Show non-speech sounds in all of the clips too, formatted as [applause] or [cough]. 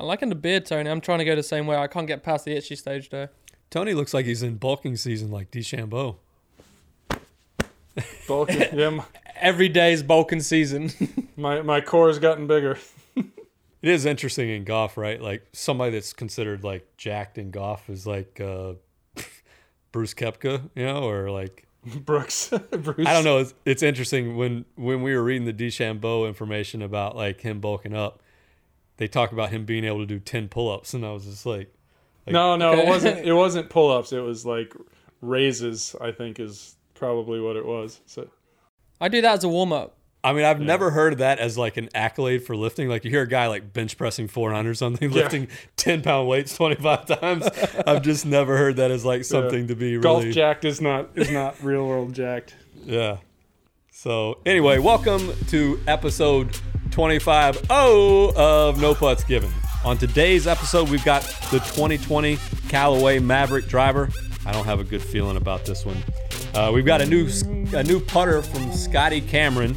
I liking the beard, Tony. I'm trying to go the same way. I can't get past the itchy stage though. Tony looks like he's in bulking season like DeChambeau. [laughs] Bulky. yeah, my, Every day is bulking season. [laughs] my my core has gotten bigger. It is interesting in golf, right? Like somebody that's considered like jacked in golf is like uh, [laughs] Bruce Koepka, you know, or like Brooks. Bruce. I don't know. It's, it's interesting when when we were reading the DeChambeau information about like him bulking up. They talk about him being able to do ten pull-ups, and I was just like, Like- No, no, it wasn't. [laughs] It wasn't pull ups. It was like raises. I think is probably what it was. So I do that as a warm up. I mean, I've never heard of that as like an accolade for lifting. Like you hear a guy like bench pressing 400 or something, Yeah. lifting 10 pound weights 25 times. I've just never heard that as like something to be real. golf jacked is not is not real world jacked. Yeah. So anyway, welcome to episode 25 of No Putts Given. On today's episode, we've got the 2020 Callaway Maverick driver. I don't have a good feeling about this one. Uh, we've got a new a new putter from Scotty Cameron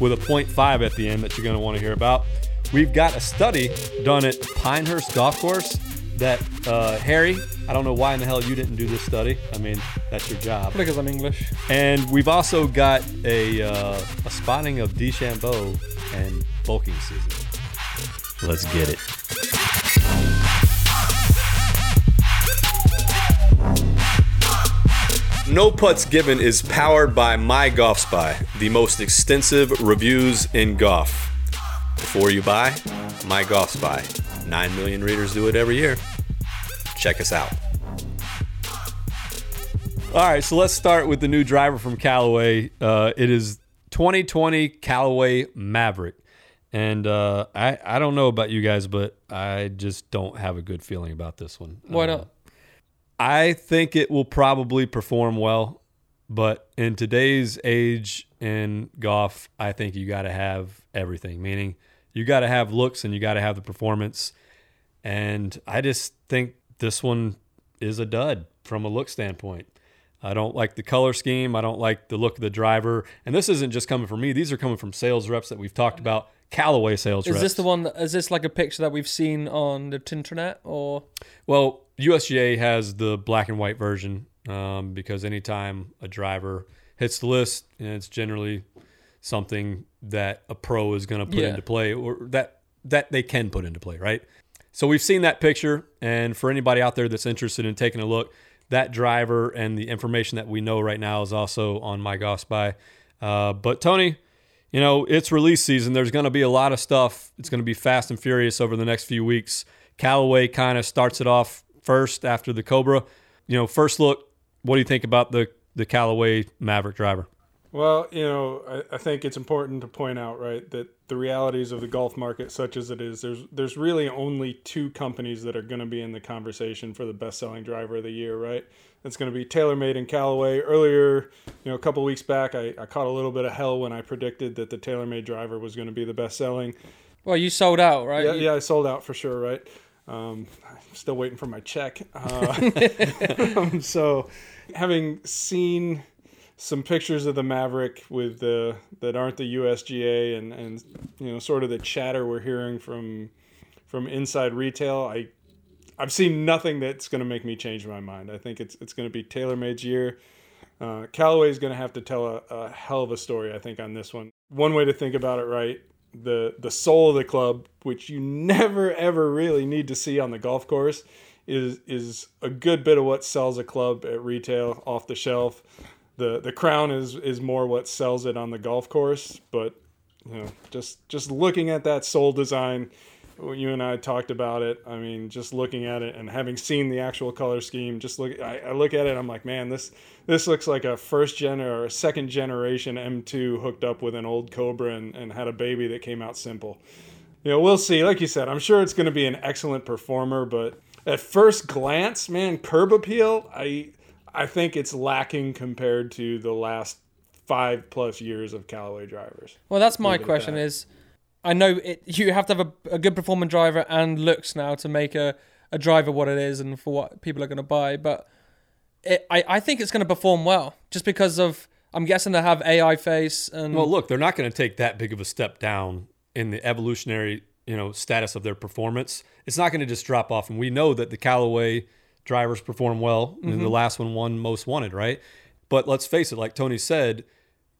with a .5 at the end that you're going to want to hear about. We've got a study done at Pinehurst Golf Course that uh, Harry. I don't know why in the hell you didn't do this study. I mean, that's your job. Because I'm English. And we've also got a, uh, a spotting of DeChambeau and bulking season. Let's get it. No Putts Given is powered by My Golf Spy, the most extensive reviews in golf. Before you buy, My Golf Spy. 9 million readers do it every year. Check us out. All right, so let's start with the new driver from Callaway. Uh, it is 2020 Callaway Maverick. And uh, I, I don't know about you guys, but I just don't have a good feeling about this one. Why Uh, not? I think it will probably perform well, but in today's age in golf, I think you got to have everything. Meaning, you got to have looks and you got to have the performance. And I just think this one is a dud from a look standpoint. I don't like the color scheme. I don't like the look of the driver. And this isn't just coming from me. These are coming from sales reps that we've talked about. Callaway sales Is reps. this the one? Is this like a picture that we've seen on the Tinternet or? Well, USGA has the black and white version um, because anytime a driver hits the list, and it's generally something that a pro is going to put Yeah. into play or that that they can put into play, right? So we've seen that picture, and for anybody out there that's interested in taking a look, that driver and the information that we know right now is also on my Golf Spy. Uh, but Tony, you know it's release season. There's going to be a lot of stuff. It's going to be fast and furious over the next few weeks. Callaway kind of starts it off first after the Cobra. You know, first look. What do you think about the the Callaway Maverick driver? Well, you know, I, I think it's important to point out, right, that the realities of the golf market, such as it is, there's there's really only two companies that are going to be in the conversation for the best-selling driver of the year, right? It's going to be TaylorMade and Callaway. Earlier, you know, a couple weeks back, I, I caught a little bit of hell when I predicted that the TaylorMade driver was going to be the best-selling. Well, you sold out, right? Yeah, You- yeah, I sold out for sure, right? Um, I'm still waiting for my check. Uh, [laughs] [laughs] [laughs] so, having seen some pictures of the Maverick with the that aren't the USGA and and you know sort of the chatter we're hearing from from inside retail, I I've seen nothing that's going to make me change my mind. I think it's it's going to be TaylorMade's year. Uh, Callaway is going to have to tell a, a hell of a story, I think, on this one. One way to think about it, right? The the soul of the club, which you never ever really need to see on the golf course, is is a good bit of what sells a club at retail off the shelf. The the crown is is more what sells it on the golf course, but you know, just just looking at that sole design, you and I talked about it. I mean, just looking at it and having seen the actual color scheme, just look. I, I look at it. I'm like, man, this this looks like a first gen or a second generation M2 hooked up with an old Cobra and, and had a baby that came out simple. You know, we'll see. Like you said, I'm sure it's going to be an excellent performer, but at first glance, man, curb appeal, I I think it's lacking compared to the last five plus years of Callaway drivers. Well, that's my Leave it at question. that. Is I know it, you have to have a, a good performing driver and looks now to make a, a driver what it is and for what people are going to buy. But it, I I think it's going to perform well just because of I'm guessing they have AI face and Well, look, they're not going to take that big of a step down in the evolutionary you know status of their performance, it's not going to just drop off. And we know that the Callaway drivers perform well. And the mm-hmm. last one won most wanted, right? But let's face it, like Tony said,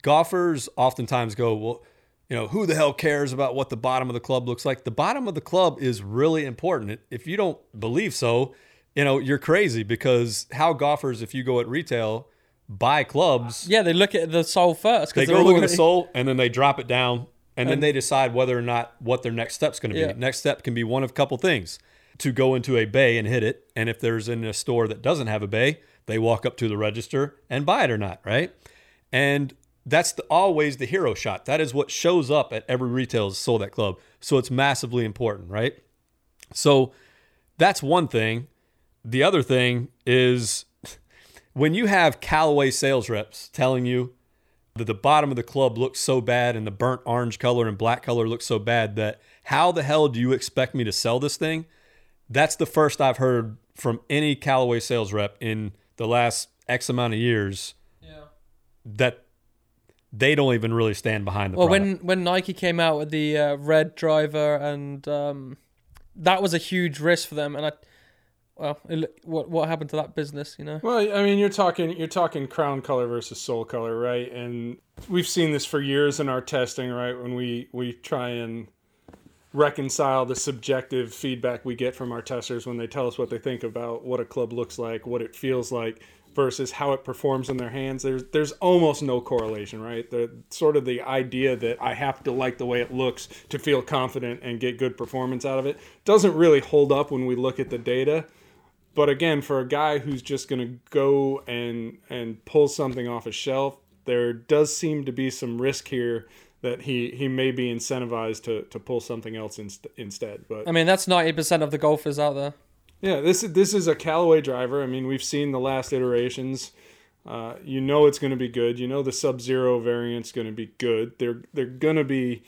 golfers oftentimes go, well, you know, who the hell cares about what the bottom of the club looks like? The bottom of the club is really important. If you don't believe so, you know, you're crazy because how golfers, if you go at retail, buy clubs, Yeah, they look at the sole first. they go look at the sole and then they drop it down and then they decide whether or not what their next step's going to Yeah. be. Next step can be one of a couple things to go into a bay and hit it. And if there's in a store that doesn't have a bay, they walk up to the register and buy it or not, right? And that's the, always the hero shot. That is what shows up at every retail sold at club. So it's massively important, right? So that's one thing. The other thing is [laughs] when you have Callaway sales reps telling you that the bottom of the club looks so bad and the burnt orange color and black color looks so bad that how the hell do you expect me to sell this thing? That's the first I've heard from any Callaway sales rep in the last X amount of years Yeah. that they don't even really stand behind the Well, product. when when Nike came out with the uh, red driver, and um, that was a huge risk for them. And I, well, it, what what happened to that business? You know. Well, I mean, you're talking you're talking crown color versus sole color, right? And we've seen this for years in our testing, right? When we we try and reconcile the subjective feedback we get from our testers when they tell us what they think about what a club looks like, what it feels like versus how it performs in their hands. There's there's almost no correlation, right? The sort of the idea that I have to like the way it looks to feel confident and get good performance out of it doesn't really hold up when we look at the data. But again, for a guy who's just going to go and and pull something off a shelf, there does seem to be some risk here that he he may be incentivized to to pull something else inst- instead. But I mean, that's ninety percent of the golfers out there. yeah, this this is a Callaway driver. I mean, we've seen the last iterations. Uh, you know it's going to be good. You know the Sub Zero variant's going to be good. They're they're going to be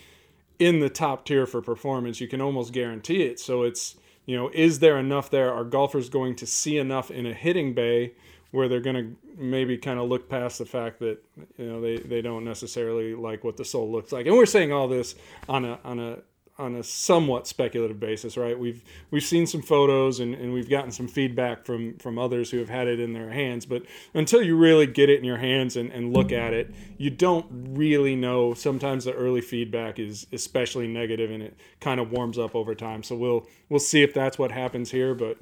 in the top tier for performance. You can almost guarantee it. So it's you know, is there enough there? Are golfers going to see enough in a hitting bay where they're going to maybe kind of look past the fact that you know they, they don't necessarily like what the soul looks like? And we're saying all this on a on a on a somewhat speculative basis, right? We've we've seen some photos and, and we've gotten some feedback from from others who have had it in their hands, but until you really get it in your hands and, and look at it, you don't really know. Sometimes the early feedback is especially negative and it kind of warms up over time. So we'll we'll see if that's what happens here. But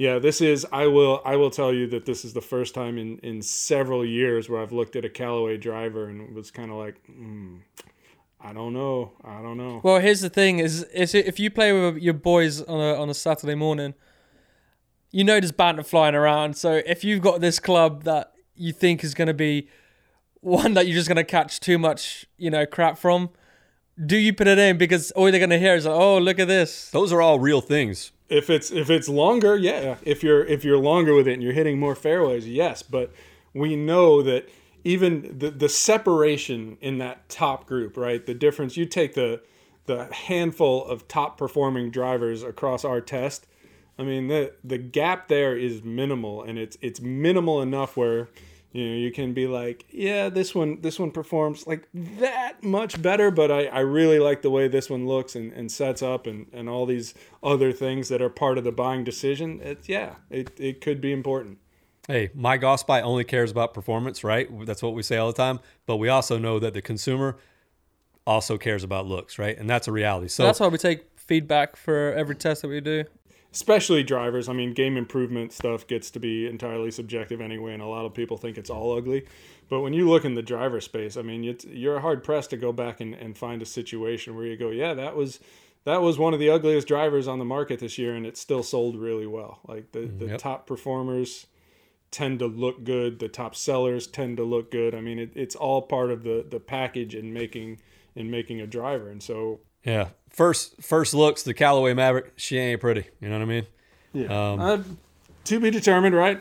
yeah, this is I will I will tell you that this is the first time in, in several years where I've looked at a Callaway driver and was kind of like, hmm, I don't know, I don't know. Well, here's the thing: is is if you play with your boys on a on a Saturday morning, you know there's banter flying around. So if you've got this club that you think is going to be one that you're just going to catch too much, you know, crap from, do you put it in? Because all they're going to hear is like, "Oh, look at this." Those are all real things. If it's if it's longer, yeah. If you're if you're longer with it and you're hitting more fairways, yes. But we know that even the the separation in that top group, right? The difference. You take the the handful of top performing drivers across our test. I mean the the gap there is minimal, and it's it's minimal enough where you know you can be like, yeah, this one this one performs like that much better, but I, I really like the way this one looks and, and sets up and, and all these other things that are part of the buying decision. It's yeah, it, it could be important. Hey, my golf spy only cares about performance, right? That's what we say all the time. But we also know that the consumer also cares about looks, right? And that's a reality. So That's why we take feedback for every test that we do. Especially drivers. I mean, game improvement stuff gets to be entirely subjective anyway, and a lot of people think it's all ugly. But when you look in the driver space, I mean, it's, you're hard pressed to go back and, and find a situation where you go, yeah, that was that was one of the ugliest drivers on the market this year, and it still sold really well. Like the, mm, the Yep. top performers tend to look good, the top sellers tend to look good. I mean, it, it's all part of the the package in making in making a driver, and so yeah, first first looks, the Callaway Maverick, she ain't pretty. You know what I mean? Yeah. Um, uh, to be determined, right?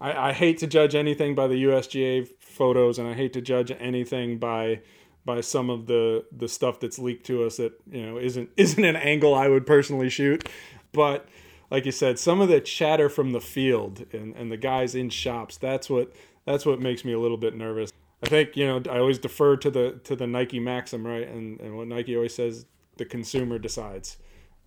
I, I hate to judge anything by the USGA photos, and I hate to judge anything by by some of the the stuff that's leaked to us that you know isn't [laughs] isn't an angle I would personally shoot. But like you said, some of the chatter from the field and, and the guys in shops, that's what that's what makes me a little bit nervous. I think, you know, I always defer to the to the Nike maxim, right? And and what Nike always says, the consumer decides.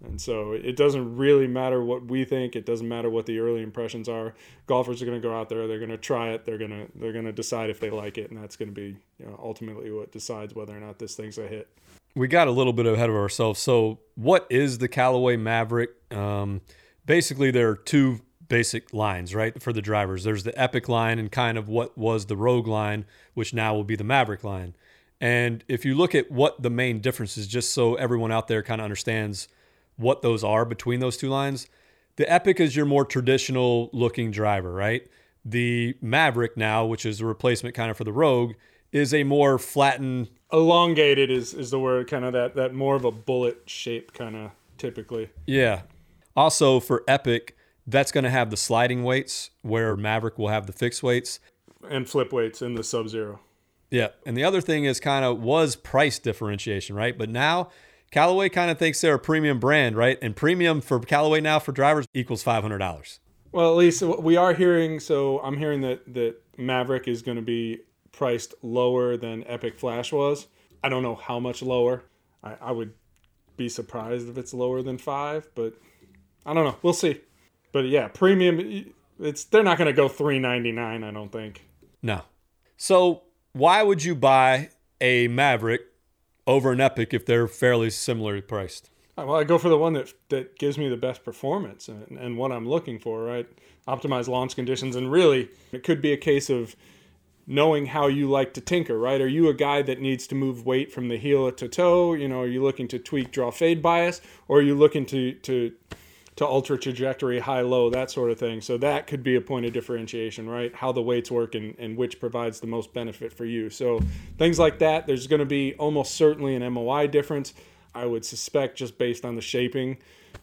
And so it doesn't really matter what we think. It doesn't matter what the early impressions are. Golfers are going to go out there. They're going to try it. They're going to they're going to decide if they like it, and that's going to be you know, ultimately what decides whether or not this thing's a hit. We got a little bit ahead of ourselves. So, what is the Callaway Maverick? Um, basically, there are two basic lines, right, for the drivers. There's the Epic line and kind of what was the Rogue line, which now will be the Maverick line. And if you look at what the main difference is, just so everyone out there kind of understands what those are between those two lines. The Epic is your more traditional looking driver, right? The Maverick now, which is a replacement kind of for the Rogue, is a more flattened, elongated is is the word, kind of that that more of a bullet shape, kind of typically. Yeah. Also for Epic, that's going to have the sliding weights, where Maverick will have the fixed weights and flip weights in the Sub Zero. Yeah, and the other thing is kind of was price differentiation, right? But now Callaway kind of thinks they're a premium brand, right? And premium for Callaway now for drivers equals five hundred dollars. Well, at least we are hearing. So I'm hearing that that Maverick is going to be priced lower than Epic Flash was. I don't know how much lower. I, I would be surprised if it's lower than five, but I don't know. We'll see. But yeah, premium. It's they're not going to go three ninety nine. I don't think. No. So why would you buy a Maverick over an Epic if they're fairly similarly priced? Uh, well, I go for the one that that gives me the best performance and, and what I'm looking for, right? Optimized launch conditions, and really, it could be a case of knowing how you like to tinker, right? Are you a guy that needs to move weight from the heel to toe? You know, are you looking to tweak draw fade bias, or are you looking to to to ultra trajectory, high low, that sort of thing. So that could be a point of differentiation, right? How the weights work and, and which provides the most benefit for you. So things like that, there's going to be almost certainly an MOI difference. I would suspect just based on the shaping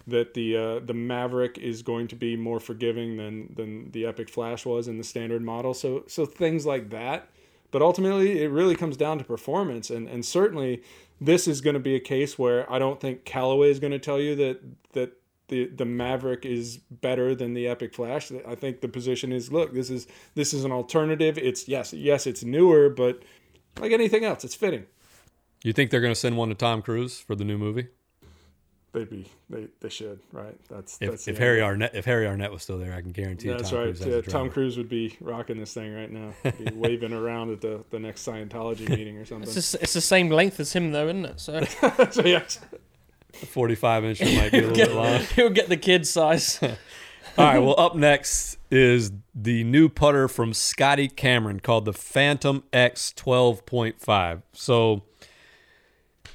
that the uh, the Maverick is going to be more forgiving than than the Epic Flash was in the standard model. So so things like that. But ultimately, it really comes down to performance, and and certainly this is going to be a case where I don't think Callaway is going to tell you that that the the Maverick is better than the Epic Flash. I think the position is look, this is this is an alternative. It's yes, yes, it's newer, but like anything else, it's fitting. You think they're going to send one to Tom Cruise for the new movie? They'd be they, they should right. That's if, that's if Harry Arnett if Harry Arnett was still there, I can guarantee. That's Tom right. Cruise yeah, Tom Cruise would be rocking this thing right now, be [laughs] waving around at the, the next Scientology meeting or something. It's just it's the same length as him though, isn't it? So, [laughs] so yes. 45 inch [laughs] might be a little bit long. [laughs] He'll get the kid size. [laughs] All right. Well, up next is the new putter from Scotty Cameron called the Phantom X 12.5. So,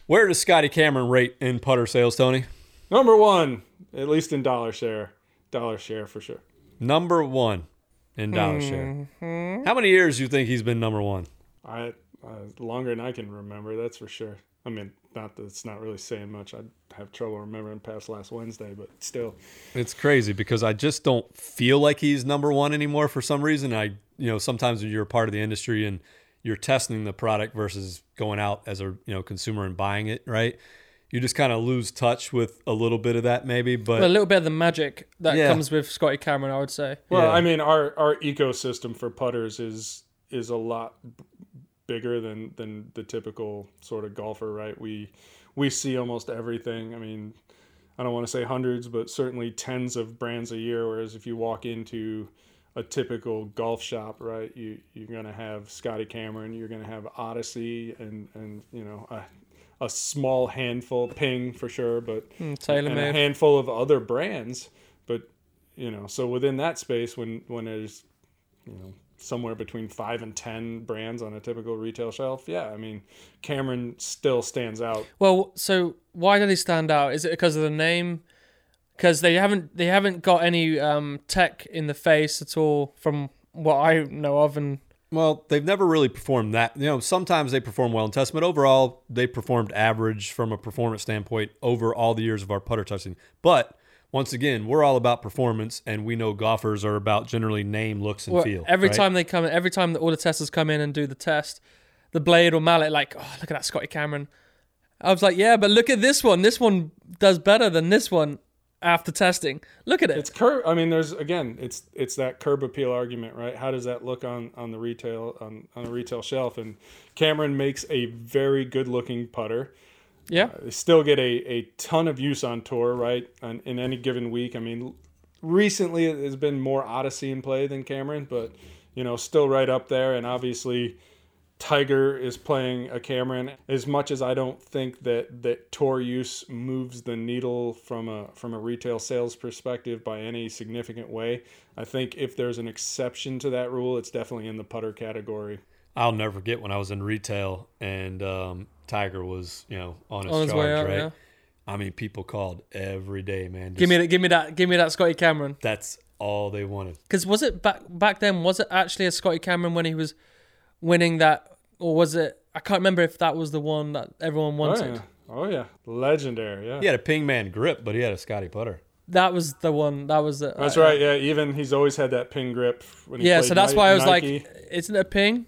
where does Scotty Cameron rate in putter sales, Tony? Number one, at least in dollar share. Dollar share for sure. Number one in dollar Mm-hmm. share. How many years do you think he's been number one? I uh, longer than I can remember. That's for sure. I mean, not that it's not really saying much. I'd have trouble remembering past last Wednesday, but still. It's crazy because I just don't feel like he's number one anymore for some reason. I, you know, sometimes when you're a part of the industry and you're testing the product versus going out as a you know consumer and buying it, right? You just kind of lose touch with a little bit of that, maybe. But Well, a little bit of the magic that Yeah. comes with Scotty Cameron, I would say. Well, Yeah. I mean, our our ecosystem for putters is is a lot b- bigger than than the typical sort of golfer, right? We we see almost everything. I mean, I don't want to say hundreds, but certainly tens of brands a year. Whereas if you walk into a typical golf shop, right, you you're gonna have Scotty Cameron, you're gonna have Odyssey, and and you know a, a small handful, Ping for sure, but Mm, and a handful of other brands. But you know, so within that space, when when there's you know somewhere between five and ten brands on a typical retail shelf, yeah, I mean Cameron still stands out. Well, so why do they stand out? Is it because of the name? Because they haven't they haven't got any um, tech in the face at all, from what I know of, and well, they've never really performed that. You know, sometimes they perform well in tests, but overall they performed average from a performance standpoint over all the years of our putter testing. But once again, we're all about performance, and we know golfers are about generally name, looks, and well, feel. every right? time they come, in, every time that all the testers come in and do the test, the blade or mallet, like, oh, look at that Scotty Cameron. I was like, yeah, but look at this one. This one does better than this one after testing. Look at it. It's curb. I mean, there's again, it's it's that curb appeal argument, right? How does that look on on the retail on on a retail shelf? And Cameron makes a very good looking putter. Yeah. Uh, they still get a, a ton of use on tour, right? On, in any given week. I mean, recently it has been more Odyssey in play than Cameron, but you know, still right up there. And obviously, Tiger is playing a Cameron. As much as I don't think that that tour use moves the needle from a from a retail sales perspective by any significant way, I think if there's an exception to that rule, it's definitely in the putter category. I'll never forget when I was in retail and um, Tiger was, you know, on his On his charge, way out, right? yeah. I mean, people called every day, man. Give me that. Give me that. Give me that Scotty Cameron. that's all they wanted. Because was it back back then? Was it actually a Scotty Cameron when he was winning that, or was it? I can't remember if that was the one that everyone Oh wanted. yeah, oh yeah, legendary. Yeah, He had a ping man grip, but he had a Scotty putter. That was the one. That was it. that's Uh, right. Yeah, even he's always had that ping grip. When he Yeah, so that's Ni- why I was Nike. like, isn't it a ping?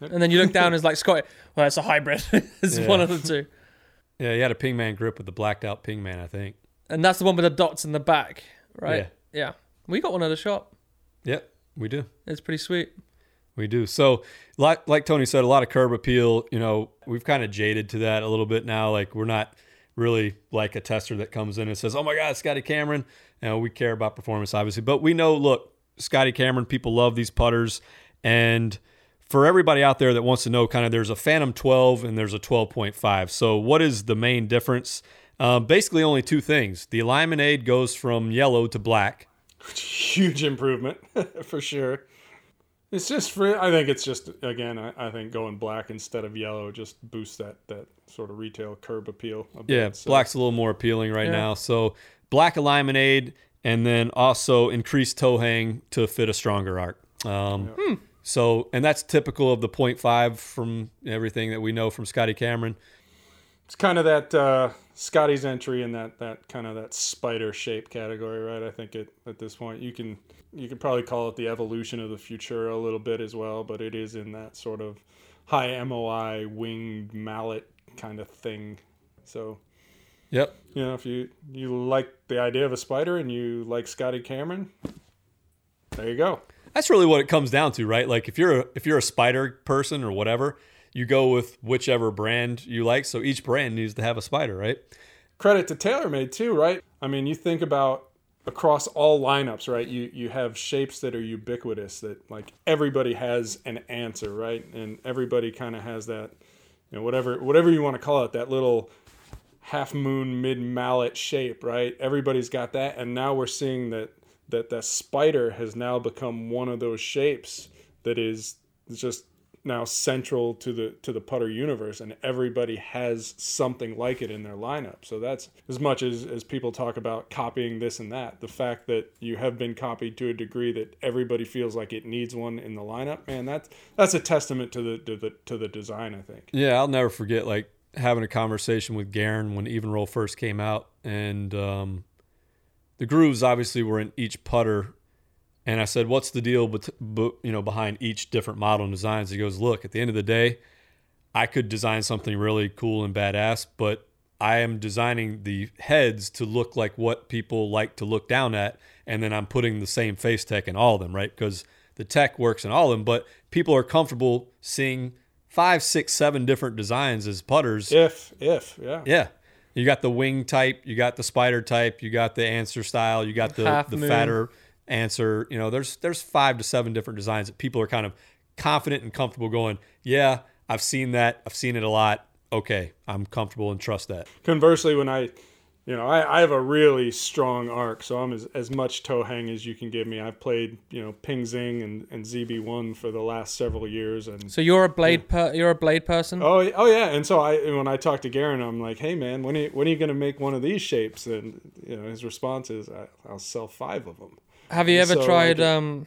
And then you look down, and it's like Scotty. Well, it's a hybrid. [laughs] it's Yeah. one of the two, Yeah, he had a ping man grip with the blacked out ping man, I think. and that's the one with the dots in the back, right? Yeah. Yeah. We got one at the shop. Yep, we do. It's pretty sweet. We do. So, like like Tony said, a lot of curb appeal. You know, we've kind of jaded to that a little bit now. Like we're not really like a tester that comes in and says, "Oh my God, Scotty Cameron." You know, we care about performance, obviously, but we know. Look, Scotty Cameron, people love these putters, and for everybody out there that wants to know, kind of, there's a Phantom 12 and there's a 12.5. So, what is the main difference? Um, basically, only two things. The alignment aid goes from yellow to black. huge improvement [laughs] for sure. It's just for I think it's just again I, I think going black instead of yellow just boosts that that sort of retail curb appeal. A bit. Yeah, So, black's a little more appealing right Yeah. now. So black alignment aid, and then also increased toe hang to fit a stronger arc. Um, So, and that's typical of the 0.5 from everything that we know from Scotty Cameron. It's kind of that uh, Scotty's entry in that that kind of that spider shape category, right? I think it at this point you can you could probably call it the evolution of the future a little bit as well, but it is in that sort of high MOI winged mallet kind of thing. So Yep. you know, if you you like the idea of a spider and you like Scotty Cameron, there you go. That's really what it comes down to, right? Like if you're a, if you're a spider person or whatever, you go with whichever brand you like. So each brand needs to have a spider, right? Credit to TaylorMade too, right? I mean, you think about across all lineups, right? You you have shapes that are ubiquitous that like everybody has an answer, right? And everybody kind of has that, you know, whatever whatever you want to call it, that little half moon mid mallet shape, right? Everybody's got that, and now we're seeing that that that spider has now become one of those shapes that is just now central to the to the putter universe and everybody has something like it in their lineup so that's as much as as people talk about copying this and that the fact that you have been copied to a degree that everybody feels like it needs one in the lineup man that's that's a testament to the to the to the design i think Yeah, I'll never forget like having a conversation with Guerin when Evnroll first came out, and um, the grooves obviously were in each putter. And I said, "What's the deal, bet- bu- you know, behind each different model and designs?" He goes, "Look, at the end of the day, I could design something really cool and badass, but I am designing the heads to look like what people like to look down at, and then I'm putting the same face tech in all of them, right? Because the tech works in all of them, but people are comfortable seeing five, six, seven different designs as putters. if if yeah Yeah. You got the wing type, you got the spider type, you got the answer style, you got the, Half the moon. fatter answer. You know, there's there's five to seven different designs that people are kind of confident and comfortable going, yeah, I've seen that. I've seen it a lot. Okay, I'm comfortable and trust that. conversely when i you know I, I have a really strong arc so i'm as, as much toe hang as you can give me i've played you know ping zing and, and zb1 for the last several years and So you're a blade per you're a blade person. Oh, oh yeah, and so I when I talk to Guerin, I'm like, "Hey man, when are you, when are you going to make one of these shapes?" And you know, his response is, I, "I'll sell five of them." Have you ever so tried get- um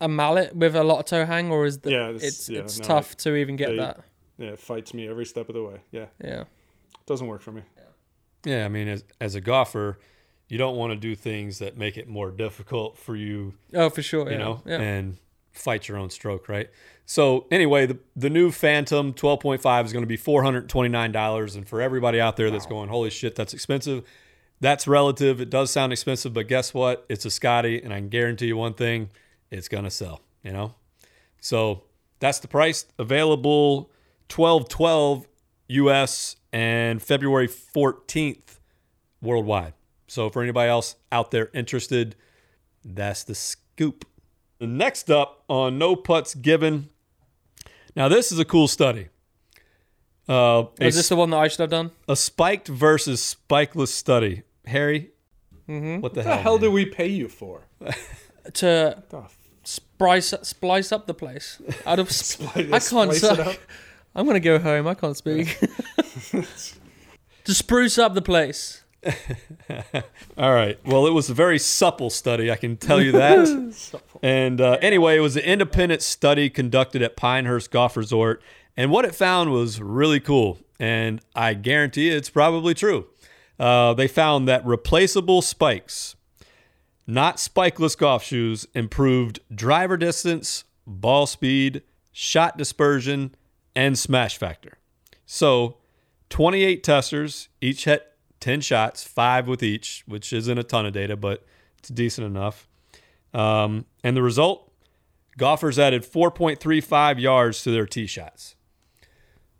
a mallet with a lot of toe hang, or is the, Yeah, it's- it's yeah, it's no, tough to even get they- that? Yeah, it fights me every step of the way. Yeah, Yeah. it doesn't work for me. Yeah, I mean, as, as a golfer, you don't want to do things that make it more difficult for you Oh, for sure. you yeah. know, yeah. and fight your own stroke, right? So anyway, the the new Phantom 12.5 is going to be $429 and for everybody out there that's going, "Holy shit, that's expensive." That's relative. It does sound expensive, but guess what? It's a Scotty and I can guarantee you one thing, it's going to sell, you know? So, that's the price available 1212 US and February 14th worldwide. So for anybody else out there interested, that's the scoop. Next up on No Putts Given. Now this is a cool study. Uh, Is this the one that I should have done? a spiked versus spikeless study. Harry, what the What the hell? hell man? do we pay you for? [laughs] To The splice splice up the place. Out of [laughs] Splice- I can't splice it say. up? [laughs] I'm gonna go home. I can't speak. to spruce up the place. All right. Well, it was a very supple study, I can tell you that. and uh, anyway, it was an independent study conducted at Pinehurst Golf Resort. And what it found was really cool. And I guarantee it's probably true. Uh, they found that replaceable spikes, not spikeless golf shoes, improved driver distance, ball speed, shot dispersion, and smash factor. So, 28 testers, each had 10 shots, five with each, which isn't a ton of data, but it's decent enough. Um, and the result golfers added 4.35 yards to their tee shots.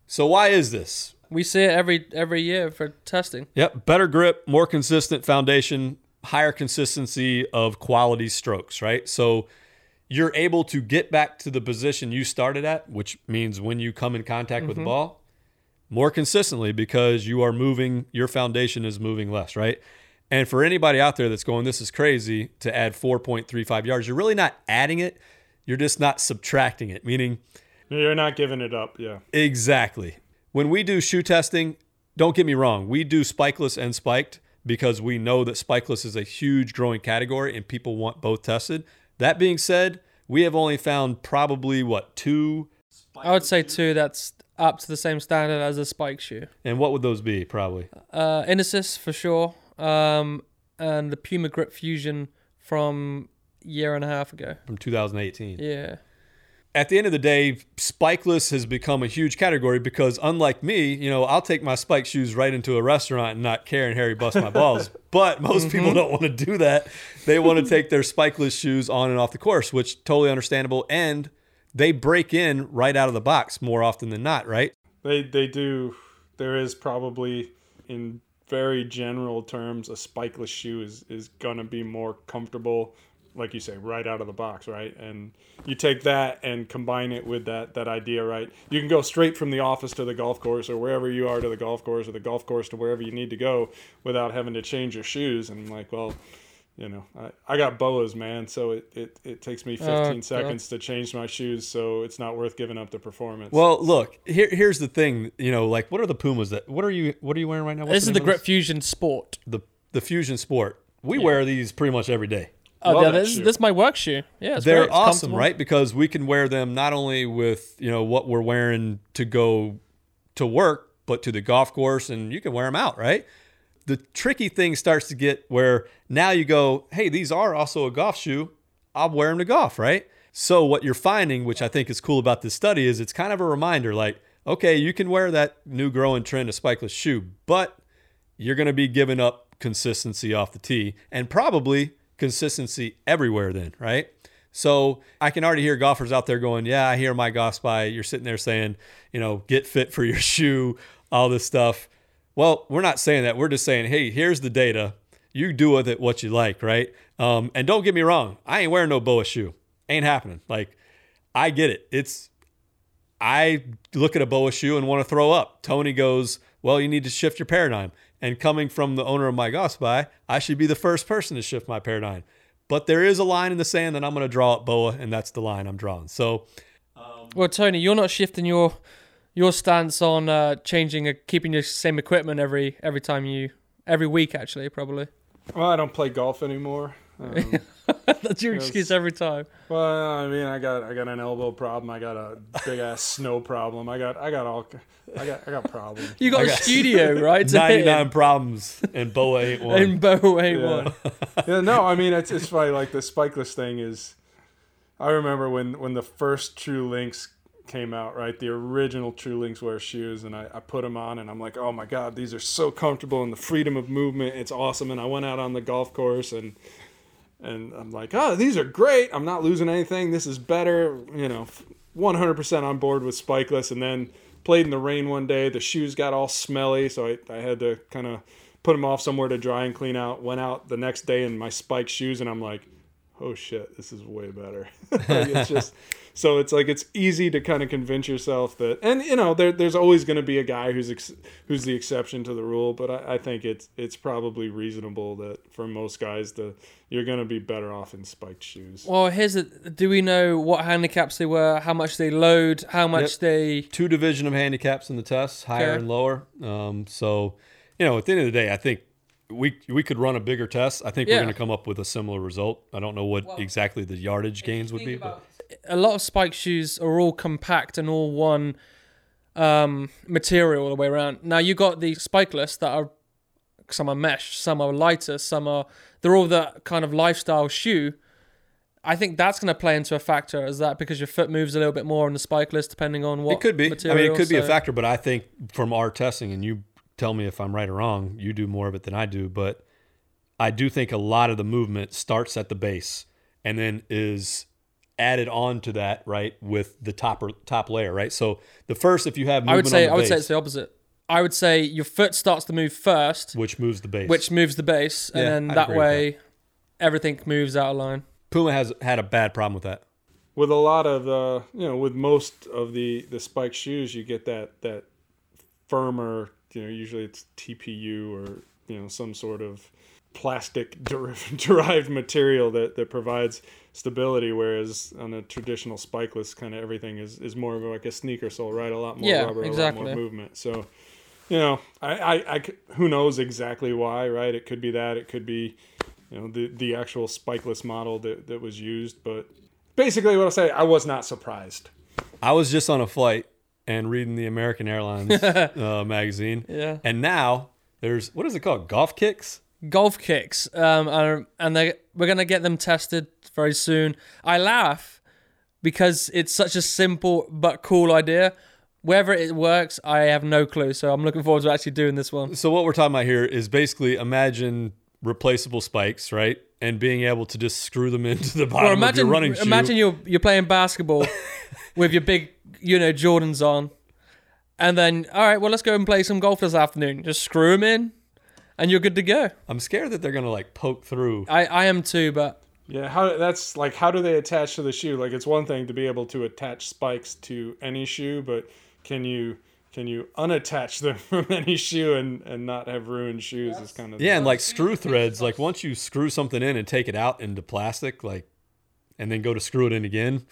So, why is this? We see it every every year for testing. Yep, better grip, more consistent foundation, higher consistency of quality strokes, right? So you're able to get back to the position you started at, which means when you come in contact with the mm-hmm. ball, more consistently because you are moving, your foundation is moving less, right? And for anybody out there that's going, this is crazy to add 4.35 yards, you're really not adding it, you're just not subtracting it, meaning You're not giving it up. Yeah. Exactly. When we do shoe testing, don't get me wrong, we do spikeless and spiked because we know that spikeless is a huge growing category and people want both tested. That being said, we have only found probably what two, I would say two. That's up to the same standard as a spike shoe. and what would those be? Probably Uh, Inesis for sure. Um, and the Puma Grip Fusion from year and a half ago. from 2018. Yeah. At the end of the day, spikeless has become a huge category because, unlike me, you know, I'll take my spike shoes right into a restaurant and not care and Harry bust my balls. [laughs] But most people mm-hmm. don't want to do that. They want to take their spikeless shoes on and off the course, which totally understandable. And they break in right out of the box more often than not, right? They they do. There is probably, in very general terms, a spikeless shoe is is gonna be more comfortable, like you say, right out of the box, right? And you take that and combine it with that that idea, right? You can go straight from the office to the golf course, or wherever you are to the golf course, or the golf course to wherever you need to go, without having to change your shoes. And I'm like, well. You know, I, I got boas, man, so it, it, it takes me uh, 15 God. seconds to change my shoes, so it's not worth giving up the performance. Well, look, here, here's the thing. You know, like, what are the Pumas that? What are you? What are you wearing right now? What's This is the of Grip Fusion Sport. The the Fusion Sport. We wear these pretty much every day. Oh, yeah, this, this is my work shoe. Yeah, it's they're awesome, right? Because we can wear them not only with you know what we're wearing to go to work, but to the golf course, and you can wear them out, right? The tricky thing starts to get where now you go, hey, these are also a golf shoe. I'll wear them to golf, right? So what you're finding, which I think is cool about this study, is it's kind of a reminder, like, okay, you can wear that new growing trend of spikeless shoe, but you're going to be giving up consistency off the tee and probably consistency everywhere then, right? So I can already hear golfers out there going, Yeah, I hear my golf spy. You're sitting there saying, you know, get fit for your [laughs] shoe, all this stuff. Well, we're not saying that. We're just saying, hey, here's the data. You do with it what you like, right? Um, and don't get me wrong, I ain't wearing no boa shoe. Ain't happening. Like, I get it. It's I look at a boa shoe and want to throw up. Tony goes, Well, you need to shift your paradigm. And coming from the owner of my golf spy, I should be the first person to shift my paradigm. But there is a line in the sand that I'm going to draw at boa, and that's the line I'm drawing. So, Well, Tony, you're not shifting your your stance on uh, changing, uh, keeping your same equipment every every time you every week. Actually, probably Well, I don't play golf anymore. Um, [laughs] that's your excuse every time. well, I mean, I got I got an elbow problem. I got a big ass [laughs] snow problem. I got I got all I got I got problems. You got I a got- studio, [laughs] right? 99 problems, and boa ain't one. in Bow A Yeah. one. yeah, no, I mean it's it's funny. Like the spikeless thing is, I remember when when the first True Links came out, right? The original True Linkswear shoes, and I, I put them on, and I'm like, oh my god, these are so comfortable, and the freedom of movement, it's awesome. And I went out on the golf course, and and I'm like, oh, these are great. I'm not losing anything. This is better. You know, 100% on board with spikeless. And then played in the rain one day. The shoes got all smelly, so I, I had to kind of put them off somewhere to dry and clean out. Went out the next day in my spike shoes, and I'm like, oh shit, this is way better. like [laughs] [laughs] it's just so it's like it's easy to kind of convince yourself that, and you know, there, there's always going to be a guy who's ex, who's the exception to the rule, but I, I think it's it's probably reasonable that for most guys, the you're going to be better off in spiked shoes. Well, here's a, do we know what handicaps they were, how much they load, how much Yep. they Two division of handicaps in the tests, higher Okay. and lower. Um, so, you know, at the end of the day, I think we we could run a bigger test. I think we're going to come up with a similar result. I don't know what exactly the yardage gains would be, but a lot of spike shoes are all compact and all one um, material all the way around. Now you got the spikeless that are some are mesh, some are lighter, some are they're all the kind of lifestyle shoe. I think that's going to play into a factor. Is that because your foot moves a little bit more on the spikeless, depending on what it could be. Material, I mean, it could be a factor, but I think from our testing, and you tell me if I'm right or wrong. You do more of it than I do, but I do think a lot of the movement starts at the base and then is added on to that right with the top or top layer, right? So the first, if you have movement I would say on the I would say it's the opposite. I would say your foot starts to move first, which moves the base. which moves the base, and then I that agree with way everything moves out of line. Puma has had a bad problem with that. with a lot of uh, you know with most of the the spike shoes you get that that firmer you know usually it's TPU or you know some sort of plastic [laughs] der- derived material that that provides stability whereas on a traditional spikeless kind of everything is is more of like a sneaker sole right a lot more Yeah, rubber a lot more movement. So you know I, I i c- who knows exactly why right? It could be that it could be you know the the actual spikeless model that that was used but basically what I'll say, I was not surprised. I was just on a flight and reading the American Airlines [laughs] uh, magazine. Yeah. And now there's what is it called? Golf kicks? golf kicks, um, and, and they we're gonna get them tested very soon. I laugh because it's such a simple but cool idea. Whether it works, I have no clue. So I'm looking forward to actually doing this one. So what we're talking about here is basically imagine replaceable spikes, right? And being able to just screw them [laughs] into the bottom Or of imagine, your running shoe. imagine you're you're playing basketball [laughs] with your big, you know, Jordans on, and then all right, well, let's go and play some golf this afternoon. Just screw them in, and you're good to go. I'm scared that they're gonna like poke through. I I am too, but Yeah, how that's like how do they attach to the shoe? Like it's one thing to be able to attach spikes to any shoe, but can you can you unattach them [laughs] from any shoe and and not have ruined shoes is kind of Yeah, and like screw threads, like once you screw something in and take it out into plastic, like, and then go to screw it in again,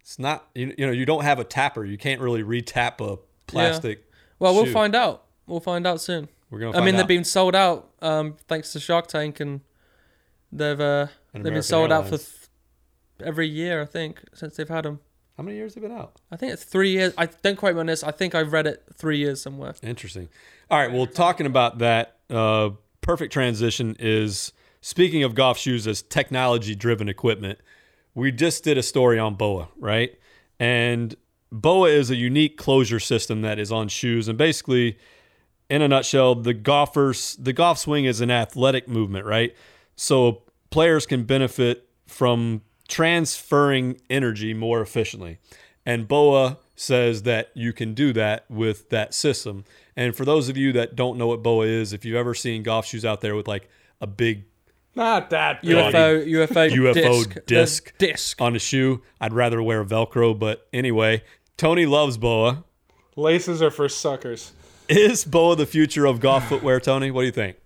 it's not you, you know you don't have a tapper. You can't really retap a plastic. well, we'll find out. We'll find out soon. We're gonna. I mean, out. they've been sold out um, thanks to Shark Tank, and they've uh, And they've been American sold out for th- every year. I think since they've had them. How many years have been out? I think it's three years. I don't quote me on this. I think I've read it three years somewhere. Interesting. All right. Well, talking about that, uh, perfect transition is speaking of golf shoes as technology driven equipment. We just did a story on BOA, right? And BOA is a unique closure system that is on shoes. And basically, in a nutshell, the golfers, the golf swing is an athletic movement, right? So players can benefit from transferring energy more efficiently. And BOA says that you can do that with that system. And for those of you that don't know what BOA is, if you've ever seen golf shoes out there with like a big not that big. UFO, UFO, [laughs] UFO disc, disc. disc. on a shoe, I'd rather wear Velcro. But anyway, Tony loves BOA. Laces are for suckers. Is BOA the future of golf footwear, Tony? What do you think?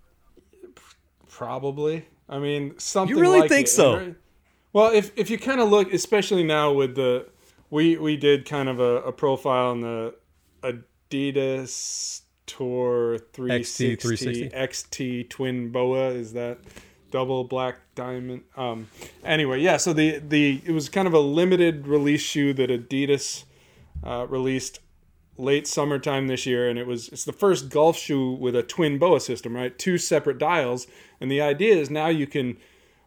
Probably. I mean, something. You really like think it. so? Well, if if you kind of look, especially now with the, we we did kind of a, a profile on the Adidas Tour 360 360. XT Twin Boa. Is that double black diamond? Um. Anyway, yeah. So the the it was kind of a limited release shoe that Adidas uh, released late summertime this year and it was it's the first golf shoe with a twin boa system right two separate dials and the idea is now you can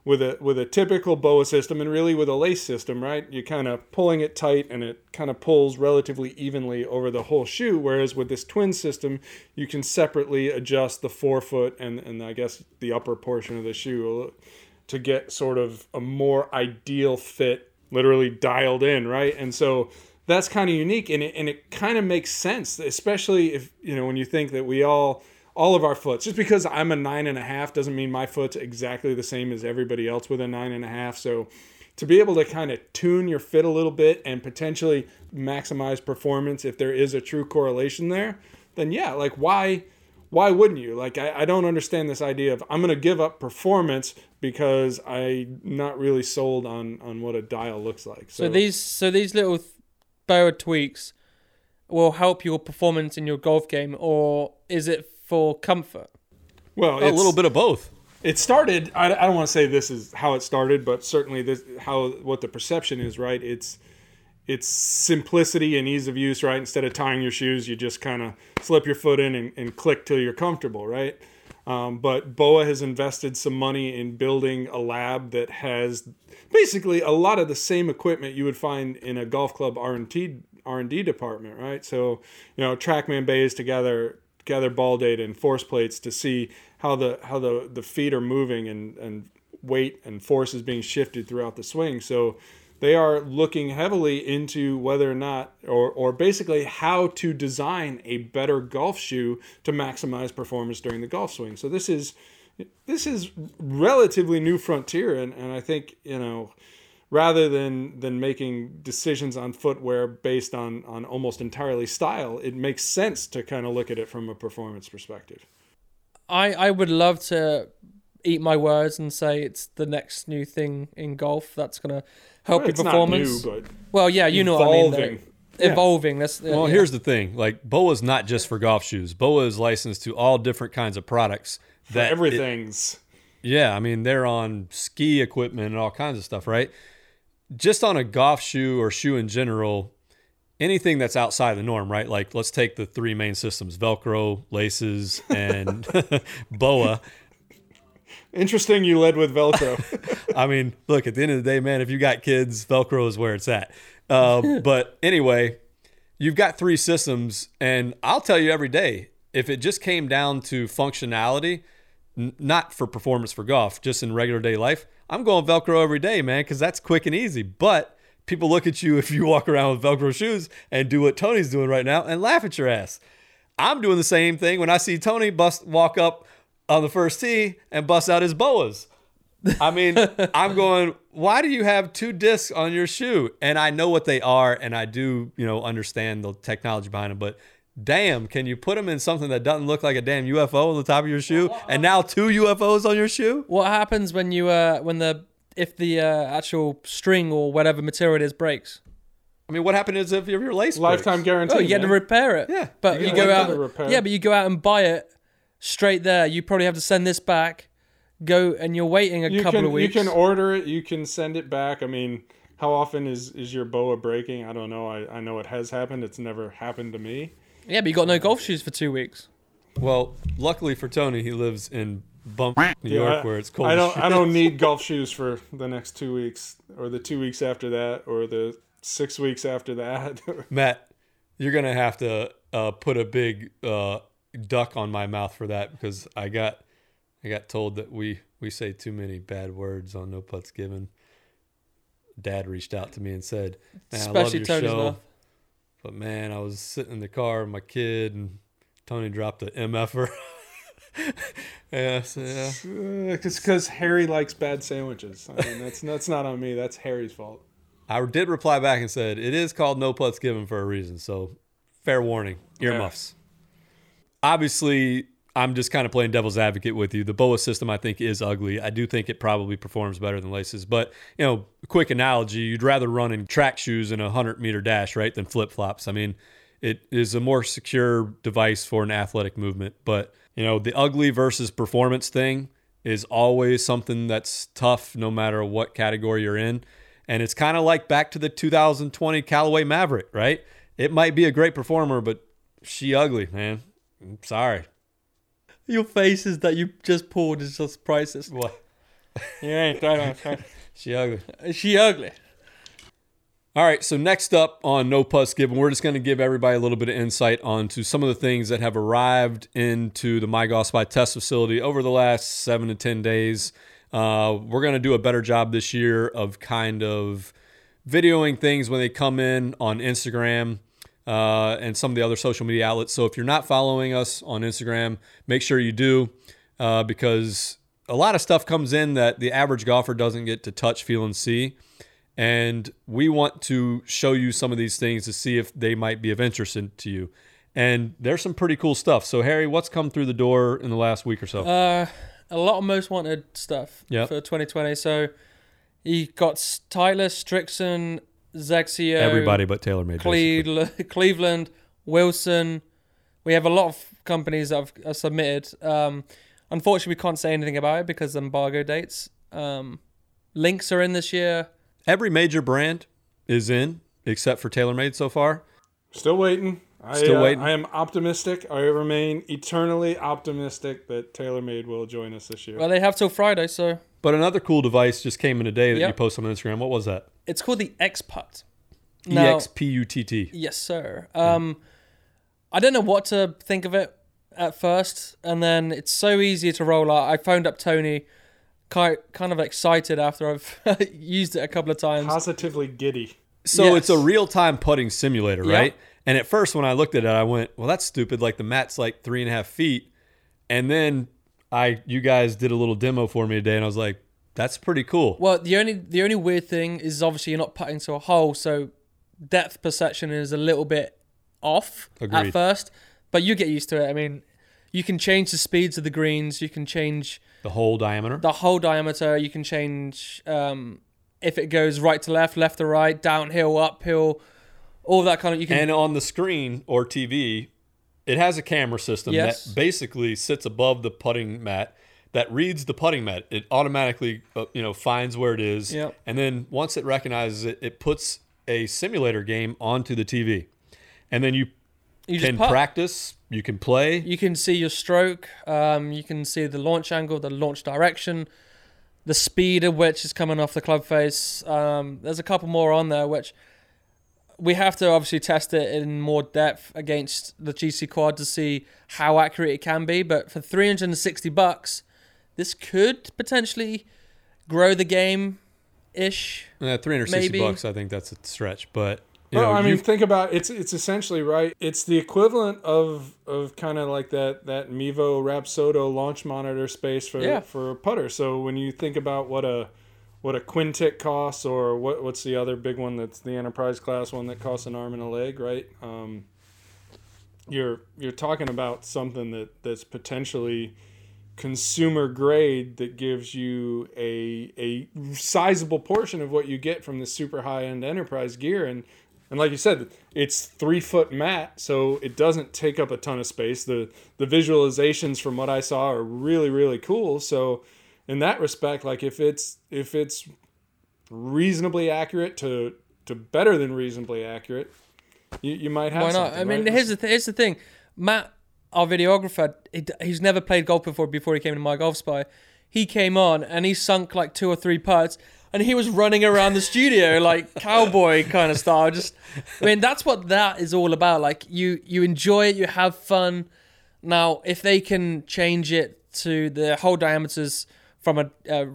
with a with a typical boa system and really with a lace system right? You're kind of pulling it tight and it kind of pulls relatively evenly over the whole shoe whereas with this twin system you can separately adjust the forefoot and and i guess the upper portion of the shoe to get sort of a more ideal fit literally dialed in right? And so that's kind of unique and it, and it kind of makes sense, especially if, you know, when you think that we all, all of our foots, just because I'm a nine and a half doesn't mean my foot's exactly the same as everybody else with a nine and a half. So to be able to kind of tune your fit a little bit and potentially maximize performance if there is a true correlation there, then yeah, like why why wouldn't you? Like I, I don't understand this idea of I'm gonna give up performance because I'm not really sold on on what a dial looks like. So, So these so these little th- tweaks will help your performance in your golf game, or is it for comfort? well, A little bit of both. it started I, I don't want to say this is how it started but certainly this how what the perception is right it's it's simplicity and ease of use right instead of tying your shoes you just kind of slip your foot in and, and click till you're comfortable right um, but boa has invested some money in building a lab that has basically a lot of the same equipment you would find in a golf club r&d r&d department right so you know trackman bays together gather ball data and force plates to see how the how the the feet are moving and and weight and force is being shifted throughout the swing. So they are looking heavily into whether or not or or basically how to design a better golf shoe to maximize performance during the golf swing. So this is this is relatively new frontier and, and i think you know rather than than making decisions on footwear based on on almost entirely style it makes sense to kind of look at it from a performance perspective I I would love to eat my words and say it's the next new thing in golf that's gonna help Well, it's your not performance. new, but well, yeah, you know what I mean. evolving. Yeah. Evolving. That's Well, yeah. here's the thing: like Boa's not just for golf shoes. Boa is licensed to all different kinds of products. That it- everything's yeah, I mean they're on ski equipment and all kinds of stuff, right? Just on a golf shoe or shoe in general, anything that's outside the norm, right? Like let's take the three main systems: Velcro, laces, and [laughs] Boa. interesting you led with velcro [laughs] [laughs] I mean, look, at the end of the day, man, if you got kids, Velcro is where it's at. Uh, but anyway, you've got three systems, and I'll tell you every day, if it just came down to functionality, n- not for performance for golf, just in regular day life, I'm going Velcro every day, man, because that's quick and easy. But people look at you [laughs] if you walk around with Velcro shoes and do what Tony's doing right now and laugh at your ass. I'm doing the same thing when I see Tony bust walk up on the first tee and bust out his boas. I mean, [laughs] I'm going, why do you have two discs on your shoe? And I know what they are and I do, you know, understand the technology behind them, but damn, can you put them in something that doesn't look like a damn UFO on the top of your shoe? And now two UFOs on your shoe? What happens when you uh when the if the uh, actual string or whatever material it is breaks? I mean, what happened is if your lace breaks? lifetime guarantee Oh, you get to repair it. Yeah. but You you, go out. Yeah, but you go out and buy it straight there. You probably have to send this back. Go and you're waiting a you couple can of weeks. you can order it you can send it back i mean how often is is your boa breaking i don't know i, I know it has happened it's never happened to me yeah, but you got no golf shoes for two weeks. Well, luckily for Tony, he lives in Bump, New Yeah, York, I- where it's cold. I don't. I don't need golf shoes for the next two weeks, or the two weeks after that, or the six weeks after that. [laughs] Matt, you're gonna have to uh, put a big uh, duck on my mouth for that because I got I got told that we we say too many bad words on No Putts Given. Dad reached out to me and said, "Man, I love your Tony's show, mouth. But man, I was sitting in the car with my kid and Tony dropped a mf'er." [laughs] yeah, so, yeah. It's because Harry likes bad sandwiches. I mean, that's that's not on me. That's Harry's fault. I did reply back and said it is called no putts given for a reason. So fair warning, earmuffs. Obviously, I'm just kind of playing devil's advocate with you. The BOA system I think is ugly. I do think it probably performs better than laces. But you know, quick analogy: you'd rather run in track shoes in a hundred meter dash, right, than flip flops. I mean, it is a more secure device for an athletic movement. But you know, the ugly versus performance thing is always something that's tough, no matter what category you're in. And it's kind of like back to the 2020 Callaway Maverick, right? It might be a great performer, but she ugly, man. I'm sorry. Your faces that you just pulled is just priceless. What? [laughs] Yeah, ain't She ugly. Is she ugly? All right, so next up on No Putts Given, we're just going to give everybody a little bit of insight onto some of the things that have arrived into the My Spy test facility over the last seven to 10 days. Uh, we're going to do a better job this year of kind of videoing things when they come in on Instagram uh, and some of the other social media outlets. So if you're not following us on Instagram, make sure you do uh, because a lot of stuff comes in that the average golfer doesn't get to touch, feel, and see. And we want to show you some of these things to see if they might be of interest in, to you. And there's some pretty cool stuff. So, Harry, what's come through the door in the last week or so? Uh, a lot of most wanted stuff Yep. for 2020. So you got Tyler, Srixon, XXIO, Everybody but TaylorMade. basically. Cleveland, [laughs] Cleveland, Wilson. We have a lot of companies that have uh, submitted. Um, unfortunately, we can't say anything about it because of embargo dates. Um, links are in this year. Every major brand is in except for TaylorMade so far. Still waiting. I, Still uh, waiting. I am optimistic. I remain eternally optimistic that TaylorMade will join us this year. Well, they have till Friday, so But another cool device just came in today that you Yep. posted on Instagram. What was that? it's called the ExPutt. E Now- X P U T T. Yes, sir. Um, I don't know what to think of it at first, and then it's so easy to roll out. I phoned up Tony, kind kind of excited after I've [laughs] used it a couple of times. Positively giddy. So Yes. it's a real time putting simulator, Yeah. right? And at first, when I looked at it, I went, "Well, that's stupid. Like the mat's like three and a half feet." And then I, you guys did a little demo for me today, and I was like, "That's pretty cool." Well, the only the only weird thing is obviously you're not putting to a hole, so depth perception is a little bit off Agreed. at first, but you get used to it. I mean, you can change the speeds of the greens, you can change The whole diameter. the whole diameter. You can change um, if it goes right to left, left to right, downhill, uphill, all that kind of. You can And on the screen or TV, it has a camera system Yes. that basically sits above the putting mat that reads the putting mat. It automatically, uh, you know, finds where it is, Yep. and then once it recognizes it, it puts a simulator game onto the TV, and then you, you can practice. You can play. You can see your stroke. Um, you can see the launch angle, the launch direction, the speed of which is coming off the club face. Um, there's a couple more on there which we have to obviously test it in more depth against the GC Quad to see how accurate it can be. But for 360 bucks, this could potentially grow the game ish. Uh, 360 Maybe. bucks. I think that's a stretch, but you Well, know, I mean, think about it's it's essentially right. It's the equivalent of of kind of like that that Mevo Rapsodo launch monitor space for Yeah. for a putter. So when you think about what a what a quintic costs, or what what's the other big one that's the enterprise class one that costs an arm and a leg, right? Um, you're you're talking about something that that's potentially consumer grade that gives you a a sizable portion of what you get from the super high end enterprise gear. And and like you said it's three foot mat so it doesn't take up a ton of space. The the visualizations from what i saw are really really cool. So in that respect like if it's if it's reasonably accurate to to better than reasonably accurate you, you might have Why not? I mean, right? here's the th- here's the thing, Matt, our videographer, he, he's never played golf before. Before he came to my golf spy, he came on and he sunk like two or three putts, and he was running around the studio [laughs] like cowboy kind of style. Just, I mean, that's what that is all about. Like you you enjoy it, you have fun. Now, if they can change it to the hole diameters from a a,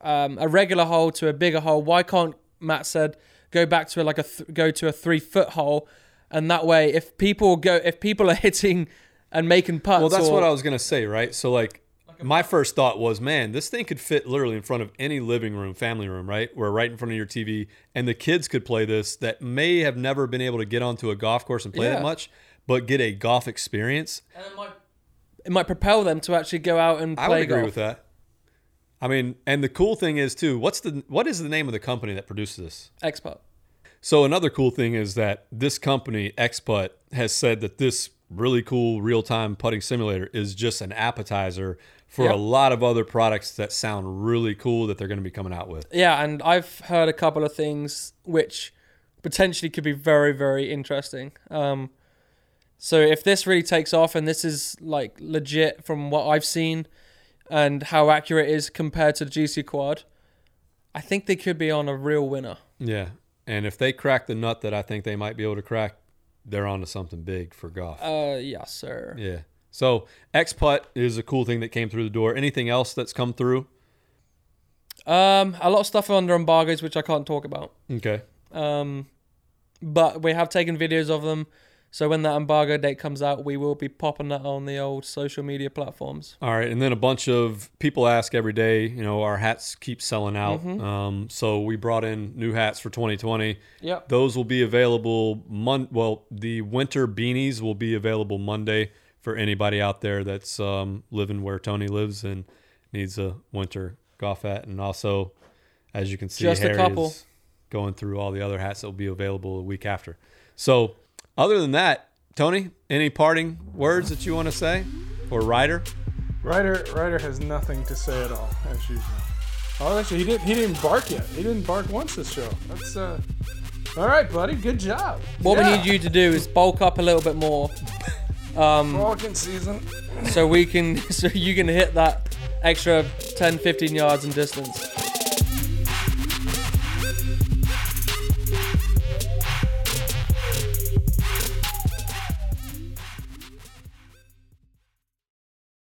um, a regular hole to a bigger hole, why can't Matt said go back to a, like a th- go to a three foot hole, and that way, if people go, if people [laughs] are hitting and making putts, Well, that's or- what I was gonna say, right? So like, my first thought was, man, this thing could fit literally in front of any living room, family room, right? Where right in front of your TV, and the kids could play this that may have never been able to get onto a golf course and play Yeah. that much, but get a golf experience. And it might, it might propel them to actually go out and play I would agree golf. with that. I mean, and the cool thing is too, what's the what is the name of the company that produces this? ExPutt. So another cool thing is that this company, ExPutt, has said that this really cool real-time putting simulator is just an appetizer for Yep. a lot of other products that sound really cool that they're going to be coming out with. Yeah, and I've heard a couple of things which potentially could be very, very interesting. Um, so if this really takes off and this is like legit from what I've seen and how accurate it is compared to the GC Quad, I think they could be on a real winner. Yeah. And if they crack the nut that I think they might be able to crack, they're onto something big for golf. Uh, yes, sir. yeah. So ExPutt is a cool thing that came through the door. Anything else that's come through? Um, a lot of stuff under embargoes which I can't talk about. Okay. Um, but we have taken videos of them. So when that embargo date comes out, we will be popping that on the old social media platforms. All right, and then a bunch of people ask every day. You know, our hats keep selling out. Um, so we brought in new hats for 2020. Yep. Those will be available. Mon- well, the winter beanies will be available Monday for anybody out there that's um, living where Tony lives and needs a winter golf hat. And also, as you can see, Just a couple. is going through all the other hats that will be available a week after. So, other than that, Tony, any parting words that you want to say, or Ryder? Ryder Ryder has nothing to say at all, as usual. Oh, actually, he didn't. He didn't bark yet. He didn't bark once this show. That's uh. All right, buddy. Good job. What Yeah. we need you to do is bulk up a little bit more, um, Walking season. so we can, [laughs] so you can hit that extra 10, 15 yards in distance.